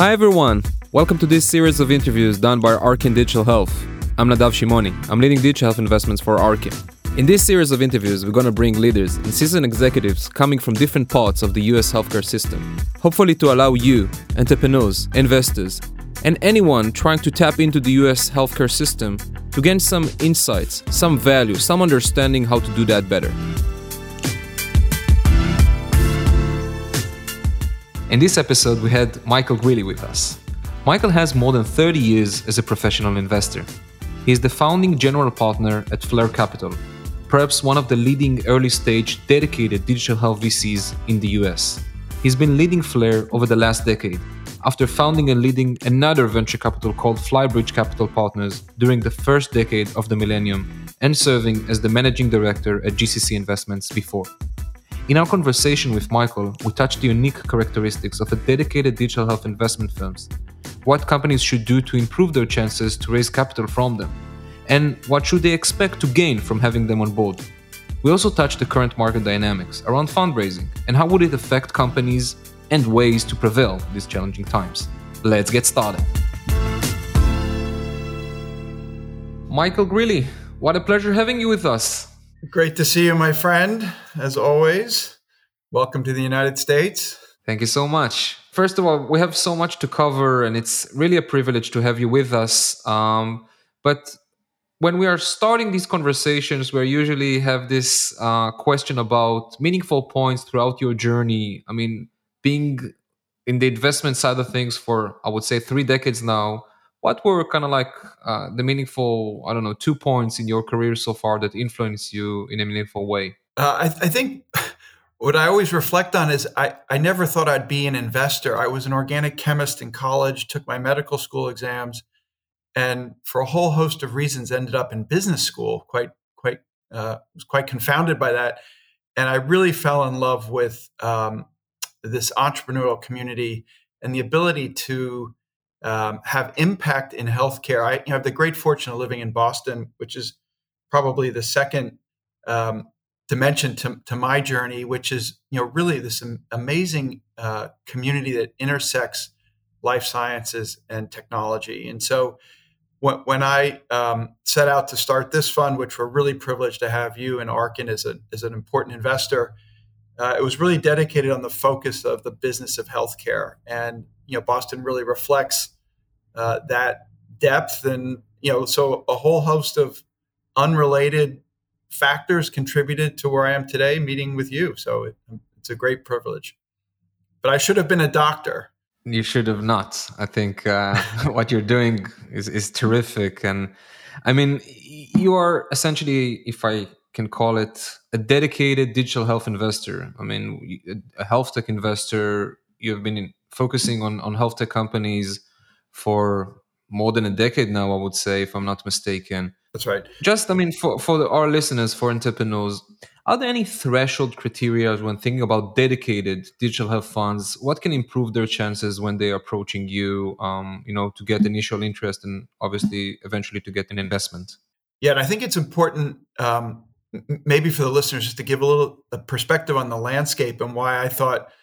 Hi everyone, welcome to this series of interviews done by Arkin Digital Health. I'm Nadav Shimoni. I'm leading digital health investments for Arkin. In this series of interviews, we're going to bring leaders and seasoned executives coming from different parts of the US healthcare system, hopefully to allow you, entrepreneurs, investors, and anyone trying to tap into the US healthcare system to gain some insights, some value, some understanding how to do that better. In this episode, we had Michael Greeley with us. Michael has more than 30 years as a professional investor. He is the founding general partner at Flare Capital, perhaps one of the leading early stage dedicated digital health VCs in the US. He's been leading Flare over the last decade, after founding and leading another venture capital called Flybridge Capital Partners during the first decade of the millennium and serving as the managing director at GCC Investments before. In our conversation with Michael, we touched the unique characteristics of a dedicated digital health investment firms, what companies should do to improve their chances to raise capital from them, and what should they expect to gain from having them on board. We also touched the current market dynamics around fundraising and how would it affect companies and ways to prevail these challenging times. Let's get started. Michael Greeley, what a pleasure having you with us. Great to see you, my friend, as always. Welcome to the United States. Thank you so much. First of all, we have so much to cover, and it's really a privilege to have you with us. Um, but when we are starting these conversations, we usually have this uh, question about meaningful points throughout your journey. I mean, being in the investment side of things for, I would say, three decades now, what were kind of like uh, the meaningful i don't know two points in your career so far that influenced you in a meaningful way? Uh, I, I, think what i always reflect on is I, I never thought i'd be an investor. I was an organic chemist in college took my medical school exams and for a whole host of reasons ended up in business school quite quite uh, was quite confounded by that. And i really fell in love with um, this entrepreneurial community and the ability to um, have impact in healthcare. I have the great fortune of living in Boston, which is probably the second um, dimension to, to, my journey, which is you know really this amazing uh, community that intersects life sciences and technology. And so when, when I um, set out to start this fund, which we're really privileged to have you and Arkin as, a, as an important investor, uh, it was really dedicated on the focus of the business of healthcare. And you know, Boston really reflects uh, that depth, and you know, so a whole host of unrelated factors contributed to where I am today, meeting with you. So it, it's a great privilege. But I should have been a doctor. You should have not. I think uh, what you're doing is is terrific, and I mean, you are essentially, if I can call it, a dedicated digital health investor. I mean, a health tech investor. You have been focusing on on health tech companies for more than a decade now, I would say, if I'm not mistaken. That's right. Just, I mean, for, for the, our listeners, for entrepreneurs, are there any threshold criteria when thinking about dedicated digital health funds? What can improve their chances when they are approaching you, um, you know, to get initial interest and obviously eventually to get an investment? Yeah, and I think it's important, um, maybe for the listeners, just to give a little perspective on the landscape and why I thought –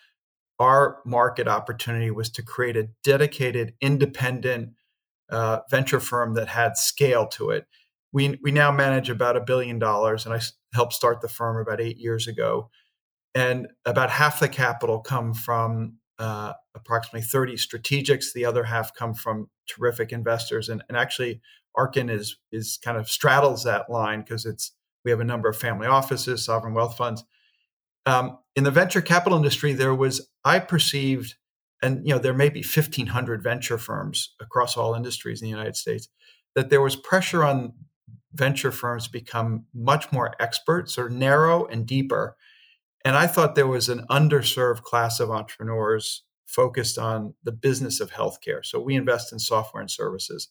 our market opportunity was to create a dedicated, independent uh, venture firm that had scale to it. We, we now manage about a billion dollars, and I helped start the firm about eight years ago. And about half the capital come from uh, approximately 30 strategics. The other half come from terrific investors. And, and actually, Arkin is is kind of straddles that line because it's we have a number of family offices, sovereign wealth funds, um, in the venture capital industry, there was, I perceived, and you know, there may be 1,500 venture firms across all industries in the United States, that there was pressure on venture firms become much more expert, sort of narrow and deeper. And I thought there was an underserved class of entrepreneurs focused on the business of healthcare. So we invest in software and services.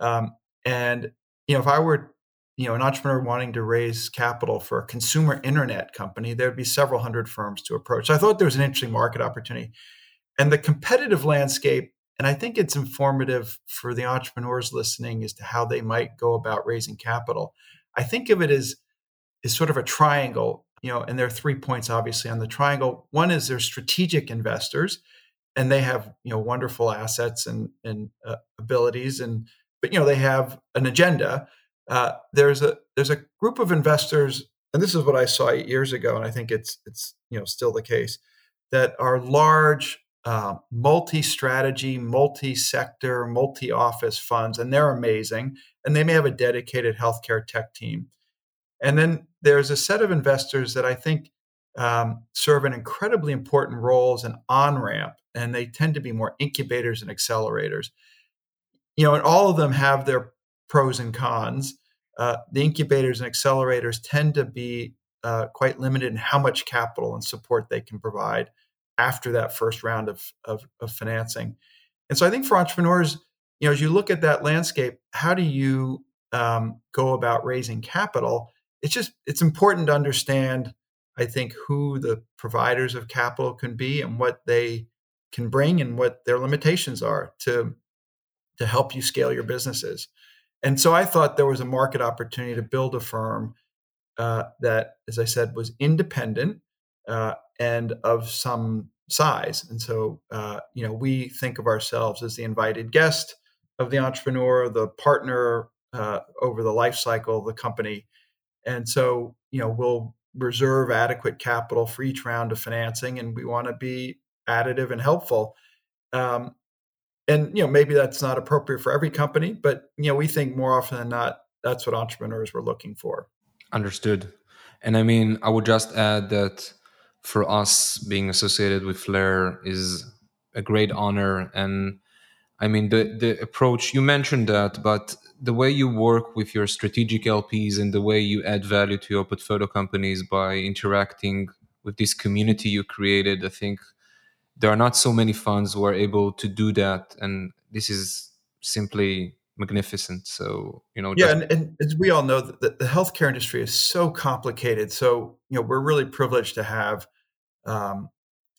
Um, and you know, if I were you know an entrepreneur wanting to raise capital for a consumer internet company there'd be several hundred firms to approach so i thought there was an interesting market opportunity and the competitive landscape and i think it's informative for the entrepreneurs listening as to how they might go about raising capital i think of it as is sort of a triangle you know and there are three points obviously on the triangle one is there's strategic investors and they have you know wonderful assets and and uh, abilities, and but you know they have an agenda. Uh, there's a there's a group of investors, and this is what I saw years ago, and I think it's it's you know still the case that are large uh, multi-strategy, multi-sector, multi-office funds, and they're amazing. And they may have a dedicated healthcare tech team. And then there's a set of investors that I think um, serve an incredibly important role as an on ramp, and they tend to be more incubators and accelerators. You know, and all of them have their pros and cons. Uh, the incubators and accelerators tend to be uh, quite limited in how much capital and support they can provide after that first round of, of, of financing. And so I think for entrepreneurs, you know, as you look at that landscape, how do you um, go about raising capital? It's just it's important to understand I think who the providers of capital can be and what they can bring and what their limitations are to to help you scale your businesses. And so I thought there was a market opportunity to build a firm uh, that, as I said, was independent uh, and of some size. And so, uh, you know, we think of ourselves as the invited guest of the entrepreneur, the partner uh, over the life cycle of the company. And so, you know, we'll reserve adequate capital for each round of financing, and we want to be additive and helpful. Um, and you know, maybe that's not appropriate for every company, but you know, we think more often than not that's what entrepreneurs were looking for. Understood. And I mean, I would just add that for us being associated with Flare is a great honor and I mean, the, the approach, you mentioned that, but the way you work with your strategic LPs and the way you add value to your portfolio companies by interacting with this community you created, I think there are not so many funds who are able to do that. And this is simply magnificent. So, you know, yeah. And, and, as we all know, the, the healthcare industry is so complicated. So, you know, we're really privileged to have um,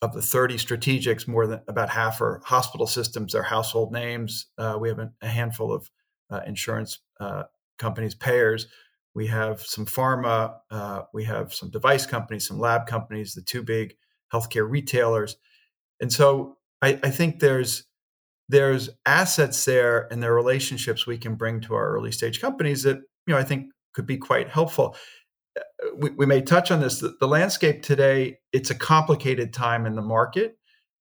of the 30 strategics, more than about half are hospital systems, they're household names. Uh, we have a, a handful of uh, insurance uh, companies, payers. We have some pharma, uh, we have some device companies, some lab companies, the two big healthcare retailers. And so I, I think there's there's assets there and there are relationships we can bring to our early stage companies that you know I think could be quite helpful we, we, may touch on this. The, the, landscape today, it's a complicated time in the market.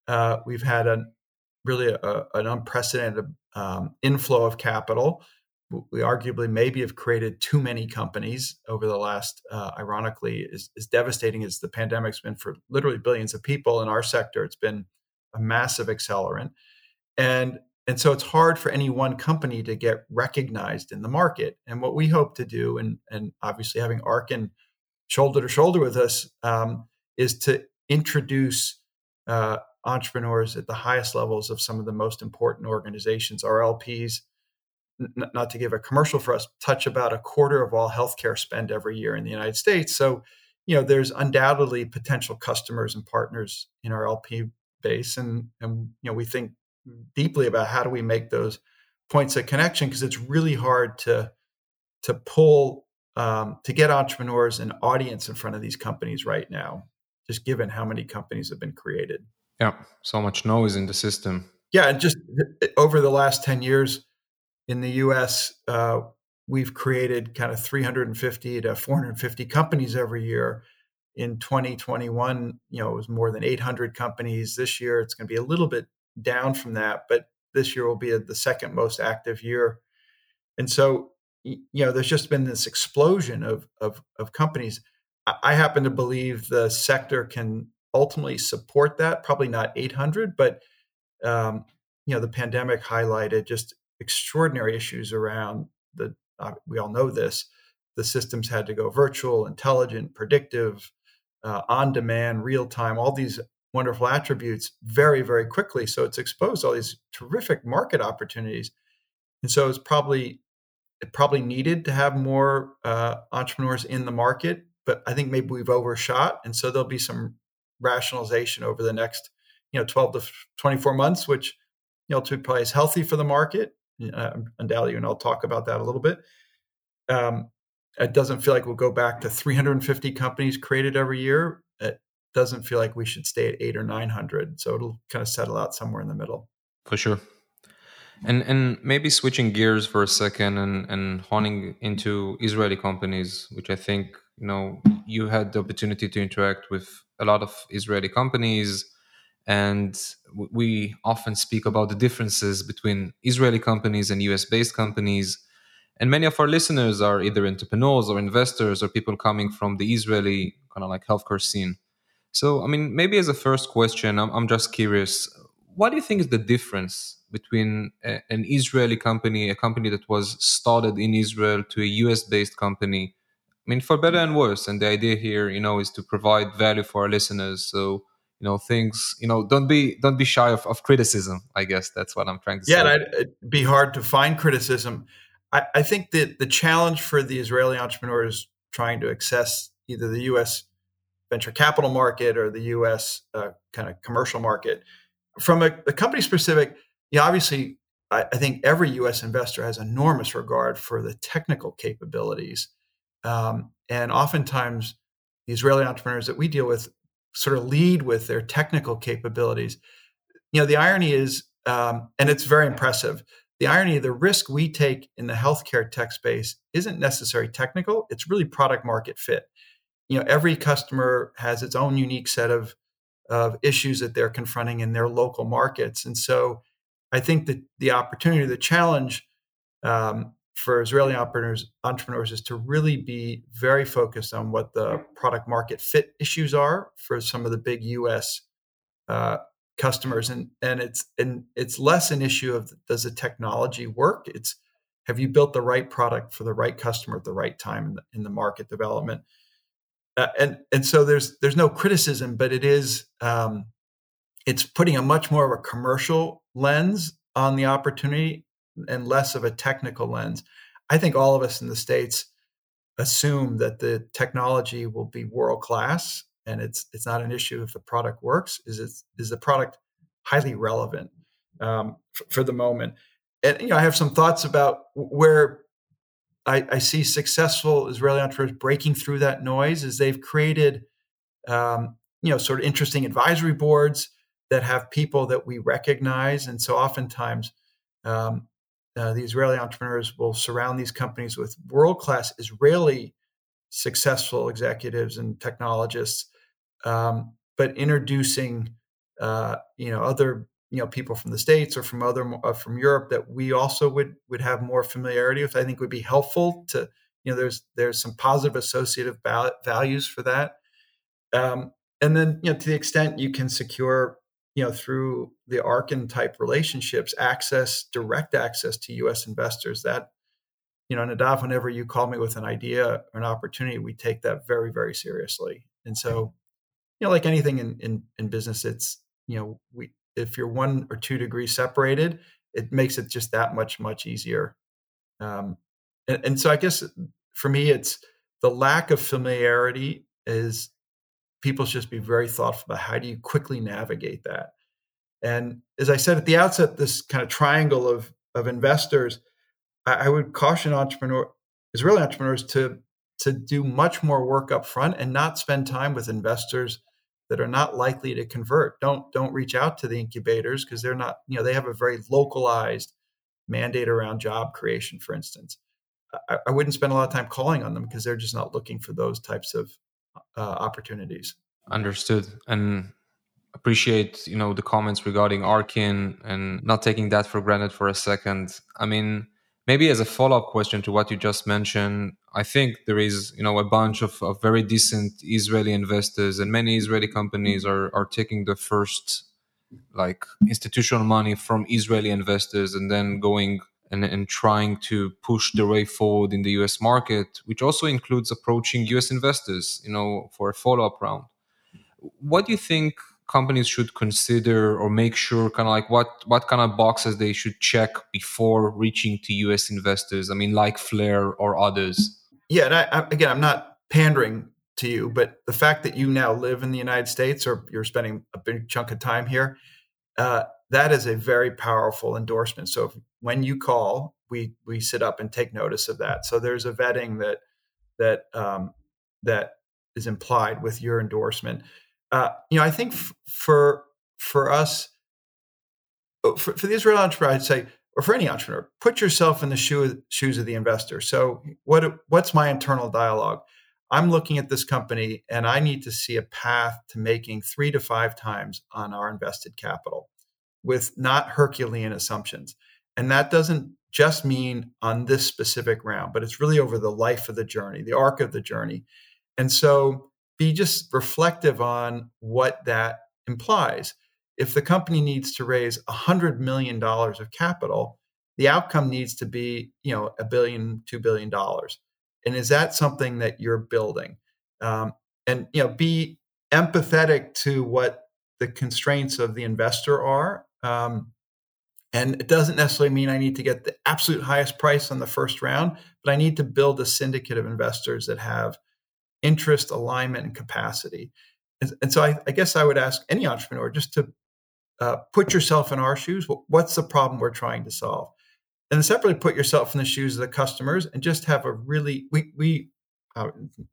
Uh, we've had a really a, an unprecedented um, inflow of capital. We arguably maybe have created too many companies over the last, uh, ironically, as, as devastating as the pandemic's been for literally billions of people in our sector. It's been a massive accelerant. And and so it's hard for any one company to get recognized in the market. And what we hope to do, and, and obviously having Arkin shoulder to shoulder with us, um, is to introduce uh, entrepreneurs at the highest levels of some of the most important organizations. Our LPs, n- not to give a commercial for us, touch about a quarter of all healthcare spend every year in the United States. So, you know, there's undoubtedly potential customers and partners in our LP base, and and you know, we think deeply about how do we make those points of connection because it's really hard to to pull um, to get entrepreneurs and audience in front of these companies right now just given how many companies have been created. Yeah so much noise in the system. Yeah and just over the last 10 years in the us uh, we've created kind of 350 to 450 companies every year in 2021 you know it was more than 800 companies this year it's going to be a little bit down from that, but this year will be the second most active year. And so, you know, there's just been this explosion of, of, of companies. I happen to believe the sector can ultimately support that, probably not 800, but, um, you know, the pandemic highlighted just extraordinary issues around the, uh, we all know this, the systems had to go virtual, intelligent, predictive, uh, on demand, real time, all these wonderful attributes very, very quickly. So it's exposed all these terrific market opportunities. And so it's probably it probably needed to have more uh, entrepreneurs in the market, but I think maybe we've overshot, and so there'll be some rationalization over the next you know 12 to 24 months, which you know to probably is healthy for the market. Undoubtedly, and I'll talk about that a little bit. Um, it doesn't feel like we'll go back to 350 companies created every year. It, doesn't feel like we should stay at eight or 900. So it'll kind of settle out somewhere in the middle. For sure. And and maybe switching gears for a second and and honing into Israeli companies, which I think you know you had the opportunity to interact with a lot of Israeli companies, and we often speak about the differences between Israeli companies and US based companies. And many of our listeners are either entrepreneurs or investors or people coming from the Israeli kind of like healthcare scene. So, I mean, maybe as a first question, I'm, I'm just curious what do you think is the difference between a, an Israeli company, a company that was started in Israel, to a US based company? I mean, for better and worse. And the idea here, you know, is to provide value for our listeners. So, you know things you know don't be don't be shy of, of criticism i guess that's what i'm trying to yeah, say. Yeah it'd be hard to find criticism. I, I think that the challenge for the israeli entrepreneurs trying to access either the us venture capital market or the us uh, kind of commercial market. From a, a company specific yeah obviously I, I, think every us investor has enormous regard for the technical capabilities um, and oftentimes the israeli entrepreneurs that we deal with sort of lead with their technical capabilities. You know, the irony is, um, and it's very impressive. The irony, of the risk we take in the healthcare tech space isn't necessarily technical; it's really product market fit. You know, every customer has its own unique set of of issues that they're confronting in their local markets, and so I think that the opportunity, the challenge um, for Israeli entrepreneurs, entrepreneurs is to really be very focused on what the product market fit issues are for some of the big U.S. Uh, customers, and and it's and it's less an issue of does the technology work. It's have you built the right product for the right customer at the right time in the, in the market development. Uh, and and so there's there's no criticism, but it is um, it's putting a much more of a commercial lens on the opportunity and less of a technical lens. I think all of us in the states assume that the technology will be world class, and it's it's not an issue if the product works. Is it is the product highly relevant um, for, for the moment? And you know, I have some thoughts about where I, I, see successful Israeli entrepreneurs breaking through that noise is they've created, um, you know, sort of interesting advisory boards that have people that we recognize, and so oftentimes um, uh, the Israeli entrepreneurs will surround these companies with world class Israeli successful executives and technologists, um, but introducing uh, you know other you know people from the states or from other uh, from Europe that we also would would have more familiarity with. I think would be helpful to you know there's there's some positive associative values for that. Um, and then you know to the extent you can secure you know, through the Arkin type relationships, access, direct access to U.S. investors. That, you know, Nadav, whenever you call me with an idea or an opportunity, we take that very, very seriously. And so, you know, like anything in in, in business, it's you know, we if you're one or two degrees separated, it makes it just that much much easier. Um, and, and so, I guess for me, it's the lack of familiarity is people should just be very thoughtful about how do you quickly navigate that. And as I said at the outset, this kind of triangle of of investors, I, I would caution entrepreneur Israeli entrepreneurs to to do much more work up front and not spend time with investors that are not likely to convert. Don't don't reach out to the incubators because they're not, you know, they have a very localized mandate around job creation, for instance. I, I wouldn't spend a lot of time calling on them because they're just not looking for those types of uh, opportunities. Understood. And appreciate you know the comments regarding Arkin and not taking that for granted for a second. I mean, maybe as a follow up question to what you just mentioned, I think there is you know a bunch of, of very decent Israeli investors and many Israeli companies are are taking the first like institutional money from Israeli investors and then going and, and trying to push the way forward in the US market, which also includes approaching US investors, you know, for a follow-up round. What do you think companies should consider or make sure kind of like what what kind of boxes they should check before reaching to US investors? I mean, like Flare or others. Yeah, and I, I, again, I'm not pandering to you, but the fact that you now live in the United States or you're spending a big chunk of time here, uh, that is a very powerful endorsement. So if, when you call, we we sit up and take notice of that. So there's a vetting that that um, that is implied with your endorsement. uh, you know, I think f- for for us, uh, for, for the Israeli entrepreneur, I'd say, or for any entrepreneur, put yourself in the shoe, shoes of the investor. So, what what's my internal dialogue? I'm looking at this company and I need to see a path to making three to five times on our invested capital with not Herculean assumptions. And that doesn't just mean on this specific round, but it's really over the life of the journey, the arc of the journey. And so be just reflective on what that implies. If the company needs to raise $100 million of capital, the outcome needs to be, you know, a billion, two billion dollars. And is that something that you're building? Um, and you know, be empathetic to what the constraints of the investor are. Um, and it doesn't necessarily mean I need to get the absolute highest price on the first round, but I need to build a syndicate of investors that have interest, alignment, and capacity. And, and so I, I, guess I would ask any entrepreneur just to uh, put yourself in our shoes. What's the problem we're trying to solve? And separately, put yourself in the shoes of the customers and just have a really, we, we uh,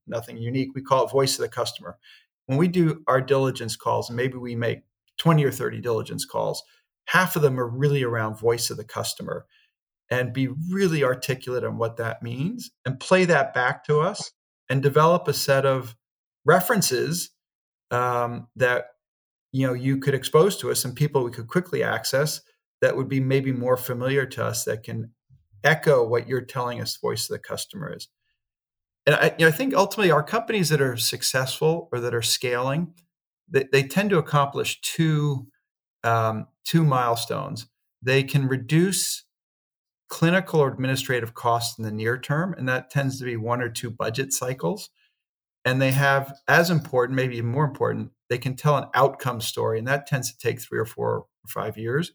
nothing unique. We call it voice of the customer. When we do our diligence calls, maybe we make 20 or 30 diligence calls, half of them are really around voice of the customer and be really articulate on what that means and play that back to us and develop a set of references um, that you know you could expose to us and people we could quickly access that would be maybe more familiar to us that can echo what you're telling us voice of the customer is. And I, you know, I think ultimately our companies that are successful or that are scaling they, they tend to accomplish two um, two milestones they can reduce clinical or administrative costs in the near term, and that tends to be one or two budget cycles. And they have, as important, maybe even more important, they can tell an outcome story, and that tends to take three or four or five years.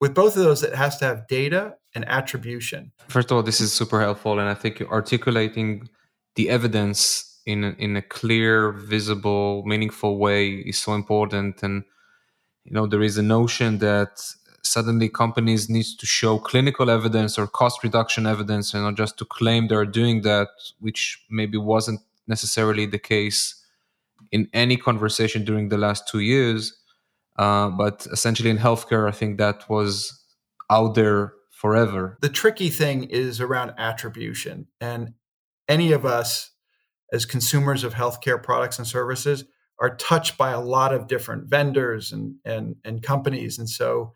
With both of those, it has to have data and attribution. First of all, this is super helpful, and I think you're articulating the evidence in a, in a clear, visible, meaningful way is so important. And you know, there is a notion that suddenly companies need to show clinical evidence or cost reduction evidence and not just to claim they're doing that which maybe wasn't necessarily the case in any conversation during the last two years. Uh, but essentially in healthcare i think that was out there forever. The tricky thing is around attribution. And any of us as consumers of healthcare products and services are touched by a lot of different vendors and and, and companies. And so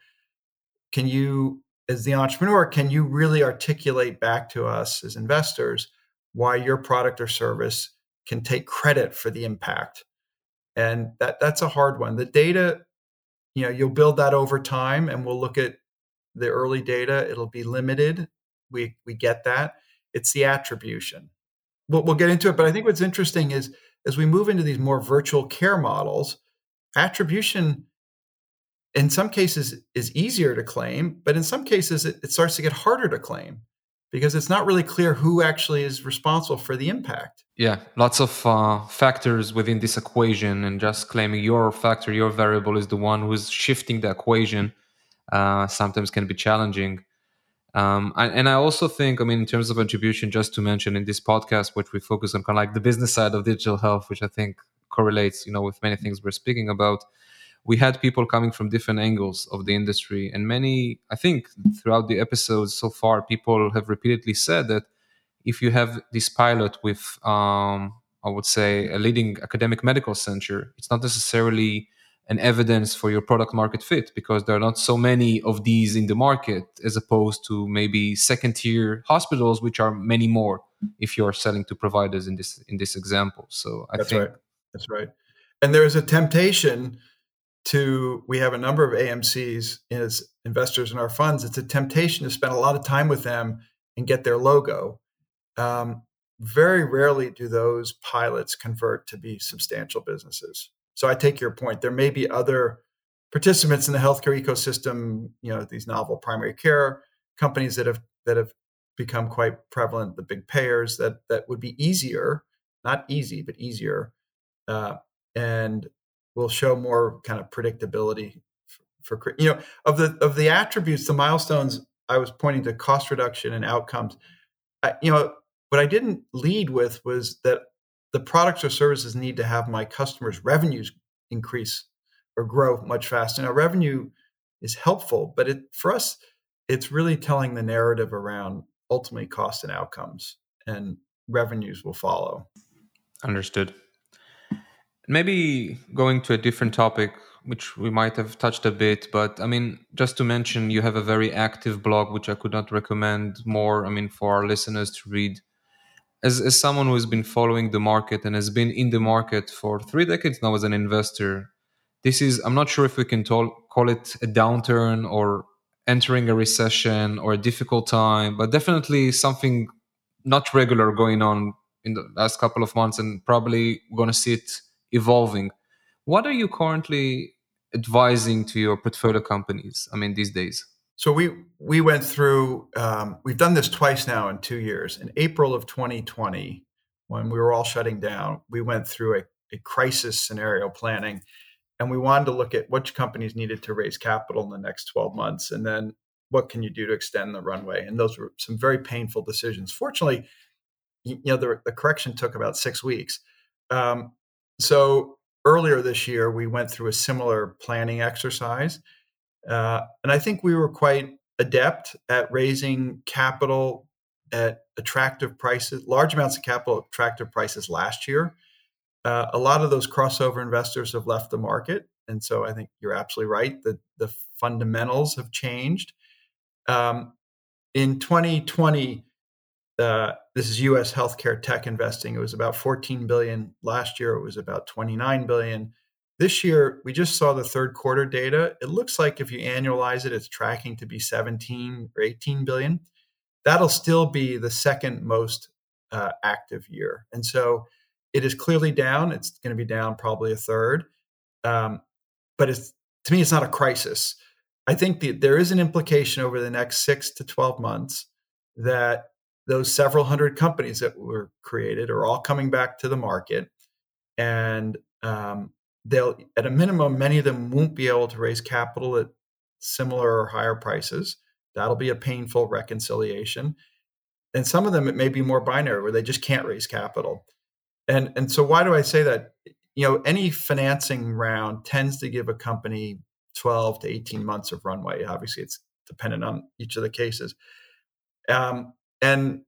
can you as the entrepreneur can you really articulate back to us as investors why your product or service can take credit for the impact? And that that's a hard one. The data you know you'll build that over time and we'll look at the early data. It'll be limited. We we get that. It's the attribution we'll, we'll get into it but i think what's interesting is as we move into these more virtual care models attribution in some cases is easier to claim, but in some cases it, it, starts to get harder to claim because it's not really clear who actually is responsible for the impact. Yeah, lots of uh, factors within this equation, and just claiming your factor, your variable is the one who's shifting the equation uh, sometimes can be challenging. Um, and, I also think, I mean, in terms of attribution, just to mention in this podcast, which we focus on kind of like the business side of digital health, which I think correlates, you know, with many things we're speaking about we had people coming from different angles of the industry. And many i think throughout the episodes so far people have repeatedly said that if you have this pilot with um, i would say a leading academic medical center it's not necessarily an evidence for your product market fit because there are not so many of these in the market as opposed to maybe second tier hospitals which are many more if you're selling to providers in this in this example so i that's think right that's right and there's a temptation to we have a number of AMCs as investors in our funds. It's a temptation to spend a lot of time with them and get their logo. Um, very rarely do those pilots convert to be substantial businesses. So I take your point. There may be other participants in the healthcare ecosystem, you know, these novel primary care companies that have that have become quite prevalent, the big payers that that would be easier, not easy, but easier. Uh, and will show more kind of predictability for, for you know of the of the attributes the milestones i was pointing to cost reduction and outcomes I, you know what i didn't lead with was that the products or services need to have my customers revenues increase or grow much faster. Now, revenue is helpful, but it for us, it's really telling the narrative around ultimately cost and outcomes, and revenues will follow. Understood. Maybe going to a different topic, which we might have touched a bit, but I mean, just to mention, you have a very active blog, which I could not recommend more. I mean, for our listeners to read. As, as someone who has been following the market and has been in the market for three decades now as an investor, this is, I'm not sure if we can call it a downturn or entering a recession or a difficult time, but definitely something not regular going on in the last couple of months and probably going to see it evolving. What are you currently advising to your portfolio companies? I mean, these days. So we we went through. Um, we've done this twice now in two years. In April of 2020, when we were all shutting down, we went through a, a crisis scenario planning, and we wanted to look at which companies needed to raise capital in the next 12 months, and then what can you do to extend the runway. And those were some very painful decisions. Fortunately, you know the, the correction took about six weeks. Um, so earlier this year, we went through a similar planning exercise. Uh, and I think we were quite adept at raising capital at attractive prices, large amounts of capital at attractive prices last year. Uh, a lot of those crossover investors have left the market. And so I think you're absolutely right that the fundamentals have changed. Um, in 2020, uh, this is U.S. healthcare tech investing. It was about 14 billion last year. It was about 29 billion. This year, we just saw the third quarter data. It looks like if you annualize it, it's tracking to be 17 or 18 billion. That'll still be the second most uh, active year, and so it is clearly down. It's going to be down probably a third, um, but it's to me, it's not a crisis. I think the, there is an implication over the next six to 12 months that those several hundred companies that were created are all coming back to the market and um, they'll at a minimum many of them won't be able to raise capital at similar or higher prices. That'll be a painful reconciliation. And some of them it may be more binary where they just can't raise capital. And and so why do i say that? You know any financing round tends to give a company 12 to 18 months of runway. Obviously it's dependent on each of the cases. Um, and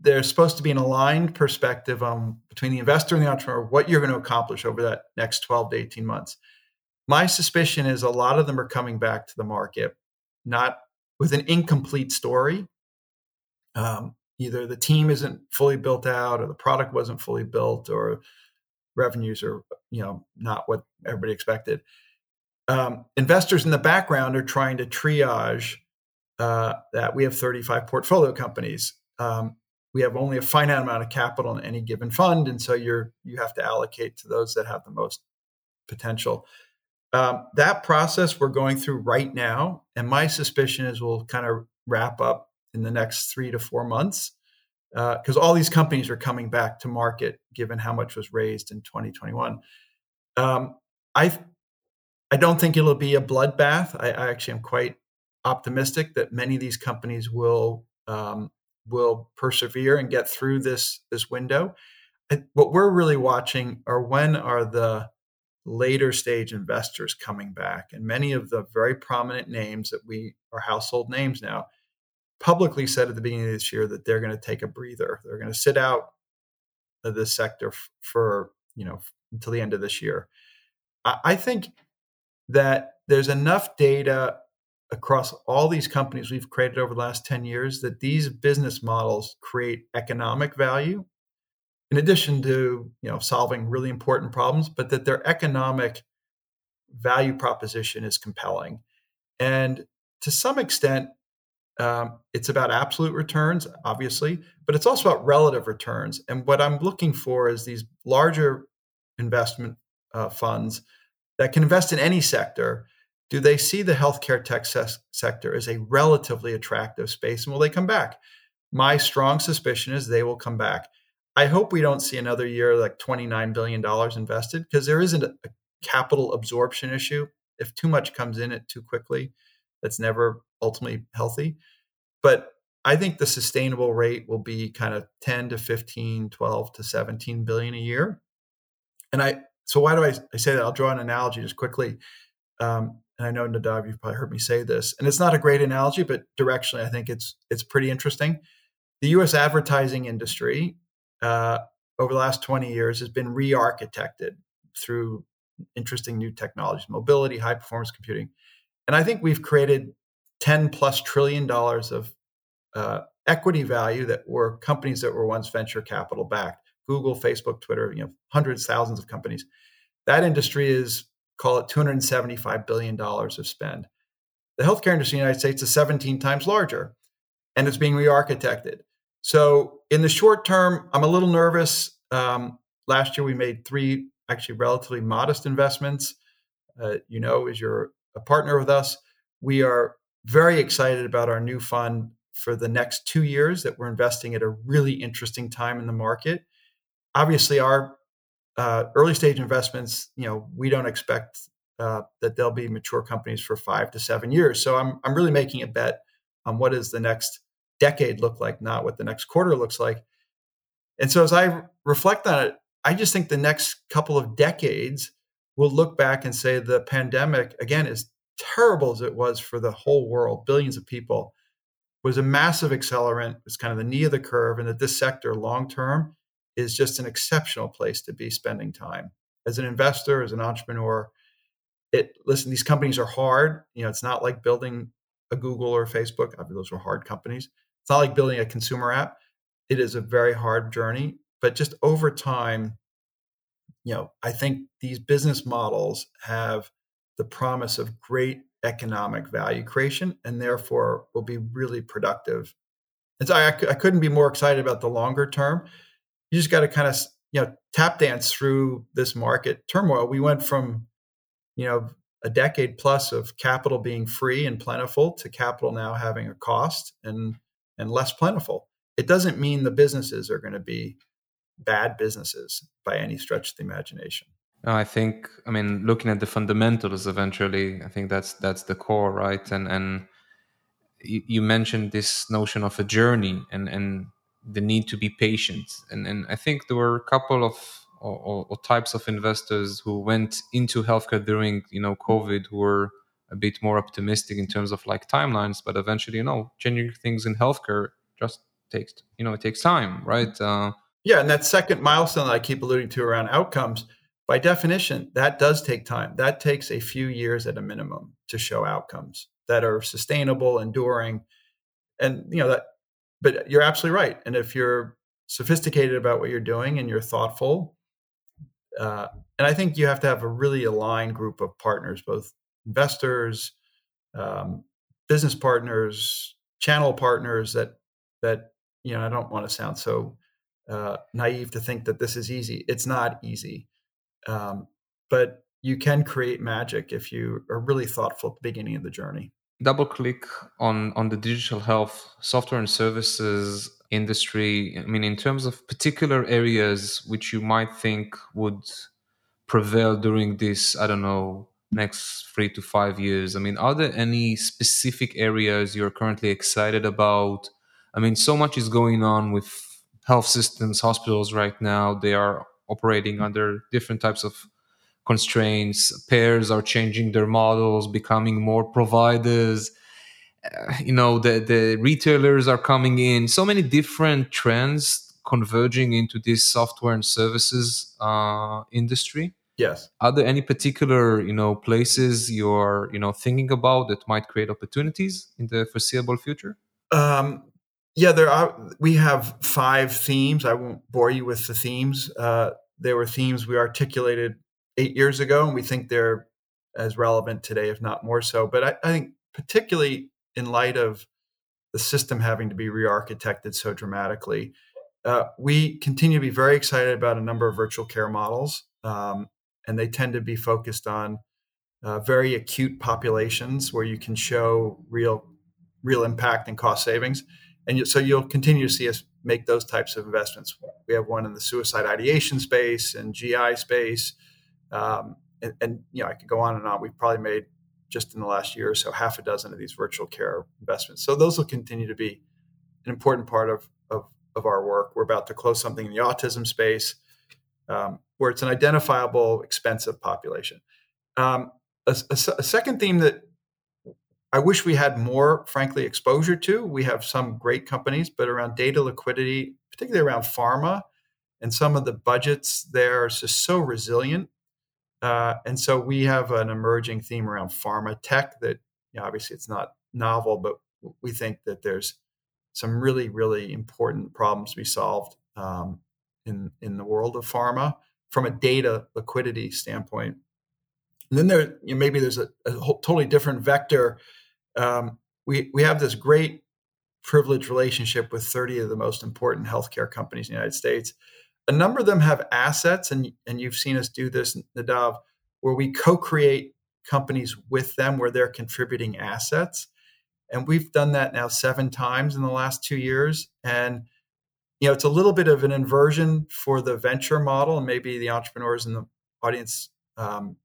there's supposed to be an aligned perspective um, between the investor and the entrepreneur what you're going to accomplish over that next 12 to 18 months. My suspicion is a lot of them are coming back to the market not with an incomplete story. Um, either the team isn't fully built out or the product wasn't fully built or revenues are you know not what everybody expected. Um, investors in the background are trying to triage uh, that. We have 35 portfolio companies. Um, we have only a finite amount of capital in any given fund, and so you're you have to allocate to those that have the most potential. Um, that process we're going through right now, and my suspicion is we'll kind of wrap up in the next three to four months because uh, all these companies are coming back to market given how much was raised in 2021. Um, I I don't think it'll be a bloodbath. I, I actually am quite optimistic that many of these companies will um, will persevere and get through this this window. What we're really watching are when are the later stage investors coming back, and many of the very prominent names that we are household names now publicly said at the beginning of this year that they're going to take a breather. They're going to sit out of this sector for you know until the end of this year. I, I think that there's enough data across all these companies we've created over the last 10 years that these business models create economic value in addition to you know solving really important problems but that their economic value proposition is compelling. And to some extent um, it's about absolute returns obviously but it's also about relative returns. And what i'm looking for is these larger investment uh, funds that can invest in any sector do they see the healthcare tech se- sector as a relatively attractive space and will they come back? My strong suspicion is they will come back. I hope we don't see another year like $29 billion invested because there isn't a capital absorption issue. If too much comes in it too quickly, that's never ultimately healthy. But I think the sustainable rate will be kind of 10 to 15, 12 to 17 billion a year. And I, so why do I, I say that? I'll draw an analogy just quickly. Um, and I know Nadav, you've probably heard me say this, and it's not a great analogy, but directionally, I think it's it's pretty interesting. The U.S. advertising industry uh, over the last 20 years has been re-architected through interesting new technologies, mobility, high performance computing, and I think we've created 10 plus trillion dollars of uh, equity value that were companies that were once venture capital backed. Google, Facebook, Twitter, you know, hundreds, thousands of companies. That industry is call it $275 billion of spend. The healthcare industry in the United States is 17 times larger and it's being re architected. So, in the short term, I'm a little nervous. Um, last year, we made three actually relatively modest investments. Uh, you know, as you're a partner with us, we are very excited about our new fund for the next two years that we're investing at a really interesting time in the market. Obviously, our uh, early stage investments, you know, we don't expect uh, that they'll be mature companies for five to seven years. So I'm I'm really making a bet on what does the next decade look like, not what the next quarter looks like. And so as I reflect on it, I just think the next couple of decades will look back and say the pandemic again as terrible as it was for the whole world, billions of people, was a massive accelerant. It's kind of the knee of the curve, and that this sector long term is just an exceptional place to be spending time as an investor, as an entrepreneur. It listen, these companies are hard. You know, it's not like building a Google or Facebook. Obviously, those were hard companies. It's not like building a consumer app. It is a very hard journey, but just over time, you know, I think these business models have the promise of great economic value creation and therefore will be really productive. And so I, I couldn't be more excited about the longer term you just got to kind of you know tap dance through this market turmoil. We went from you know a decade plus of capital being free and plentiful to capital now having a cost and and less plentiful. It doesn't mean the businesses are going to be bad businesses by any stretch of the imagination. I think I mean looking at the fundamentals eventually I think that's that's the core right and and you, mentioned this notion of a journey and and the need to be patient. And, and I think there were a couple of or, or, types of investors who went into healthcare during you know COVID who were a bit more optimistic in terms of like timelines, but eventually, you know, changing things in healthcare just takes you know it takes time, right? Uh, yeah, and that second milestone that I keep alluding to around outcomes, by definition, that does take time. That takes a few years at a minimum to show outcomes that are sustainable, enduring, and you know that but you're absolutely right. And if you're sophisticated about what you're doing and you're thoughtful, uh, and I think you have to have a really aligned group of partners, both investors, um, business partners, channel partners. That that you know, I don't want to sound so uh, naive to think that this is easy. It's not easy, um, but you can create magic if you are really thoughtful at the beginning of the journey double click on on the digital health software and services industry. I mean in terms of particular areas which you might think would prevail during this i don't know next 3 to 5 years i mean are there any specific areas you're currently excited about? I mean so much is going on with health systems hospitals right now. They are operating under different types of constraints. Payers are changing their models, becoming more providers. Uh, you know, the, the retailers are coming in. So many different trends converging into this software and services uh, industry. Yes. Are there any particular, you know, places you're, you know, thinking about that might create opportunities in the foreseeable future? Um, yeah, there are. We have five themes. I won't bore you with the themes. Uh, there were themes we articulated eight years ago, and we think they're as relevant today, if not more so. But I, I think, particularly in light of the system having to be re-architected so dramatically, uh, we continue to be very excited about a number of virtual care models, um, and they tend to be focused on uh, very acute populations where you can show real, real impact and cost savings. And so you'll continue to see us make those types of investments. We have one in the suicide ideation space and GI space. Um, and, and, you know, I could go on and on. We've probably made just in the last year or so half a dozen of these virtual care investments. So those will continue to be an important part of, of, of our work. We're about to close something in the autism space. um, where it's an identifiable, expensive population. Um, a, a, a, second theme that I wish we had more, frankly, exposure to. We have some great companies, but around data liquidity, particularly around pharma, and some of the budgets there are just so resilient. Uh, and so we have an emerging theme around pharma tech that you know, obviously it's not novel, but we think that there's some really, really important problems to be solved um, in in the world of pharma from a data liquidity standpoint. And then there, you know, maybe there's a, a whole, totally different vector. Um, we we have this great privileged relationship with 30 of the most important healthcare companies in the United States. A number of them have assets, and and you've seen us do this, Nadav, where we co-create companies with them where they're contributing assets. And we've done that now seven times in the last two years. And you know, it's a little bit of an inversion for the venture model, and maybe the entrepreneurs in the audience um,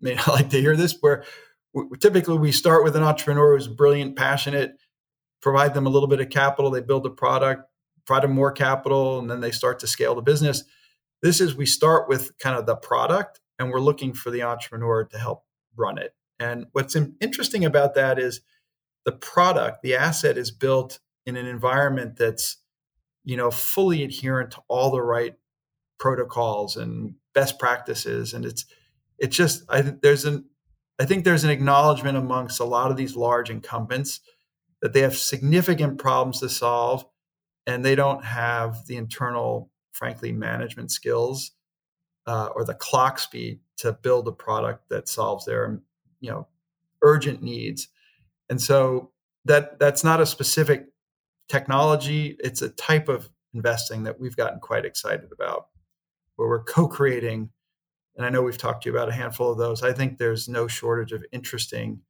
may not like to hear this. Where we, typically we start with an entrepreneur who's brilliant, passionate, provide them a little bit of capital, they build a product, provide more capital, and then they start to scale the business. This is we start with kind of the product, and we're looking for the entrepreneur to help run it. And what's interesting about that is the product, the asset is built in an environment that's, you know, fully adherent to all the right protocols and best practices. And it's, it's just, I think there's an, I think there's an acknowledgement amongst a lot of these large incumbents that they have significant problems to solve and they don't have the internal, frankly, management skills uh, or the clock speed to build a product that solves their you know urgent needs. And so that that's not a specific technology. It's a type of investing that we've gotten quite excited about where we're co-creating and i know we've talked to you about a handful of those. I think there's no shortage of interesting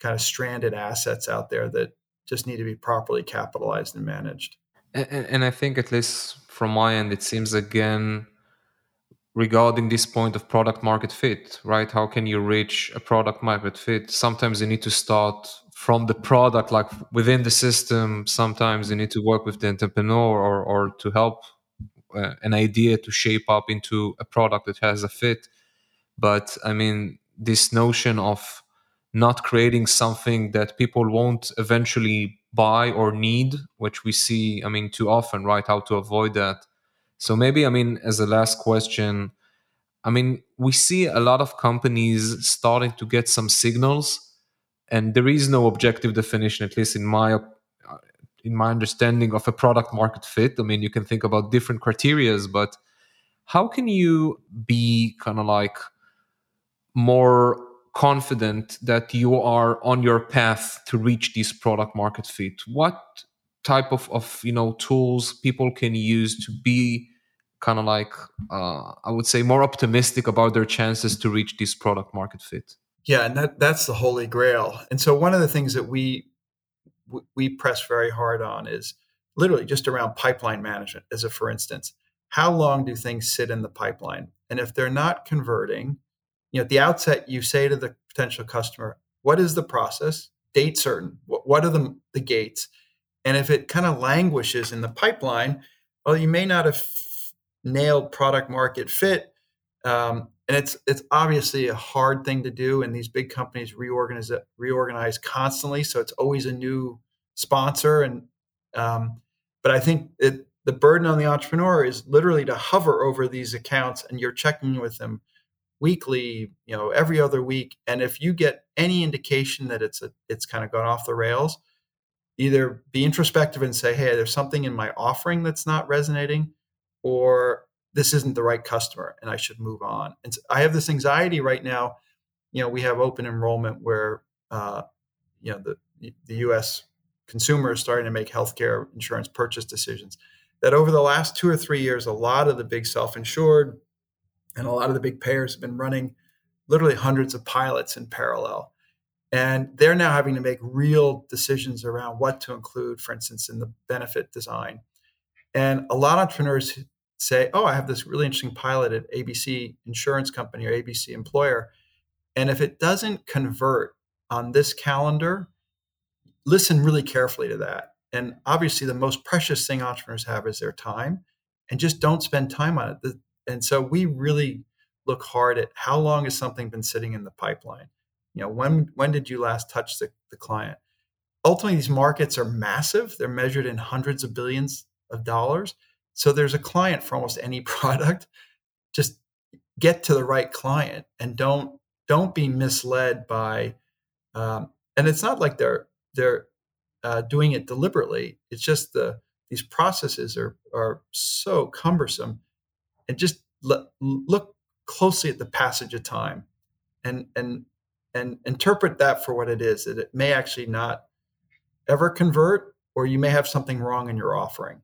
kind of stranded assets out there that just need to be properly capitalized and managed and, and i think at least from my end it seems again regarding this point of product market fit, right? How can you reach a product market fit? Sometimes you need to start from the product, like within the system. Sometimes you need to work with the entrepreneur or, or to help uh, an idea to shape up into a product that has a fit. But I mean, this notion of not creating something that people won't eventually buy or need, which we see, I mean, too often, right? How to avoid that so maybe I mean as a last question, I mean we see a lot of companies starting to get some signals and there is no objective definition at least in my uh, in my understanding of a product market fit. I mean you can think about different criterias but how can you be kind of like more confident that you are on your path to reach this product market fit what type of, of you know tools people can use to be kind of like uh, I would say more optimistic about their chances to reach this product market fit. Yeah, and that that's the holy grail. And so one of the things that we we press very hard on is literally just around pipeline management. As a for instance, how long do things sit in the pipeline? And if they're not converting, you know, at the outset, you say to the potential customer, "What is the process? Date certain. What, what are the the gates?" And if it kind of languishes in the pipeline, well, you may not have nailed product market fit. Um, and it's it's obviously a hard thing to do, and these big companies reorganize reorganize constantly, so it's always a new sponsor. And um, but I think it, the burden on the entrepreneur is literally to hover over these accounts, and you're checking with them weekly, you know, every other week. And if you get any indication that it's a it's kind of gone off the rails, either be introspective and say, hey, there's something in my offering that's not resonating or this isn't the right customer and I should move on. And so I have this anxiety right now. You know, we have open enrollment where, uh, you know, the, the US consumer is starting to make healthcare insurance purchase decisions. That over the last two or three years, a lot of the big self insured and a lot of the big payers have been running literally hundreds of pilots in parallel. And they're now having to make real decisions around what to include, for instance, in the benefit design. And a lot of entrepreneurs say, oh, I have this really interesting pilot at ABC Insurance Company or ABC Employer. And if it doesn't convert on this calendar, listen really carefully to that. And obviously, the most precious thing entrepreneurs have is their time. and just don't spend time on it. And so we really look hard at how long has something been sitting in the pipeline. You know, when when did you last touch the, the client? Ultimately, these markets are massive. They're measured in hundreds of billions of dollars. So there's a client for almost any product. Just get to the right client and don't don't be misled by um, and it's not like they're they're uh, doing it deliberately it's just the these processes are are so cumbersome and just look, look closely at the passage of time and and and interpret that for what it is that it may actually not ever convert or you may have something wrong in your offering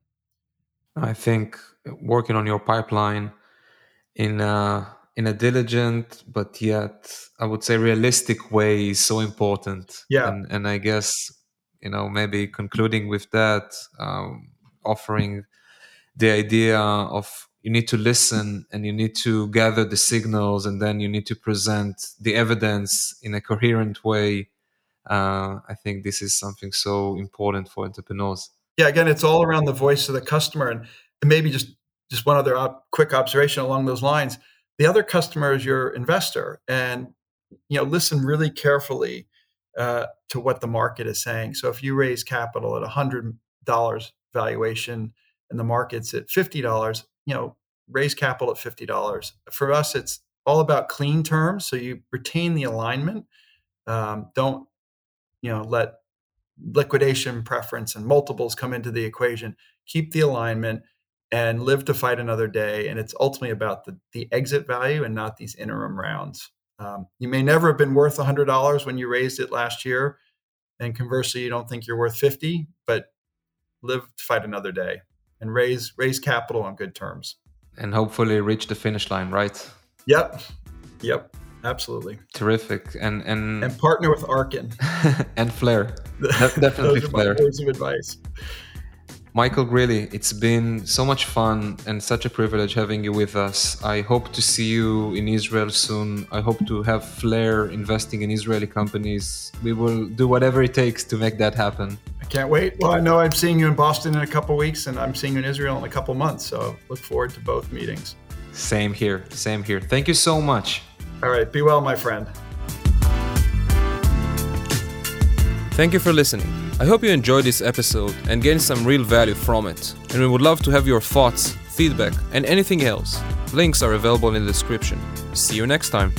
i think working on your pipeline in a, in a diligent but yet I would say realistic way is so important. Yeah, and, and I guess you know maybe concluding with that, um, offering the idea of you need to listen and you need to gather the signals and then you need to present the evidence in a coherent way. Uh, I think this is something so important for entrepreneurs. Yeah, again, it's all around the voice of the customer, and, and maybe just just one other op- quick observation along those lines. The other customer is your investor, and you know listen really carefully uh, to what the market is saying. So if you raise capital at hundred dollars valuation and the market's at fifty dollars, you know raise capital at fifty dollars. For us, it's all about clean terms, so you retain the alignment. Um, don't you know let liquidation preference and multiples come into the equation. Keep the alignment and live to fight another day. And it's ultimately about the, the exit value and not these interim rounds. Um, you may never have been worth $100 when you raised it last year. And conversely, you don't think you're worth 50, but live to fight another day and raise raise capital on good terms. And hopefully reach the finish line, right? Yep. Yep. Absolutely. Terrific. And and and partner with Arkin. and Flare. Definitely Flare. words of advice. Michael Greeley, it's been so much fun and such a privilege having you with us. I hope to see you in Israel soon. I hope to have Flare investing in Israeli companies. We will do whatever it takes to make that happen. I can't wait. Well, I know I'm seeing you in Boston in a couple weeks and I'm seeing you in Israel in a couple months. So look forward to both meetings. Same here. Same here. Thank you so much. All right. Be well, my friend. Thank you for listening. I hope you enjoyed this episode and gained some real value from it. And we would love to have your thoughts, feedback, and anything else. Links are available in the description. See you next time.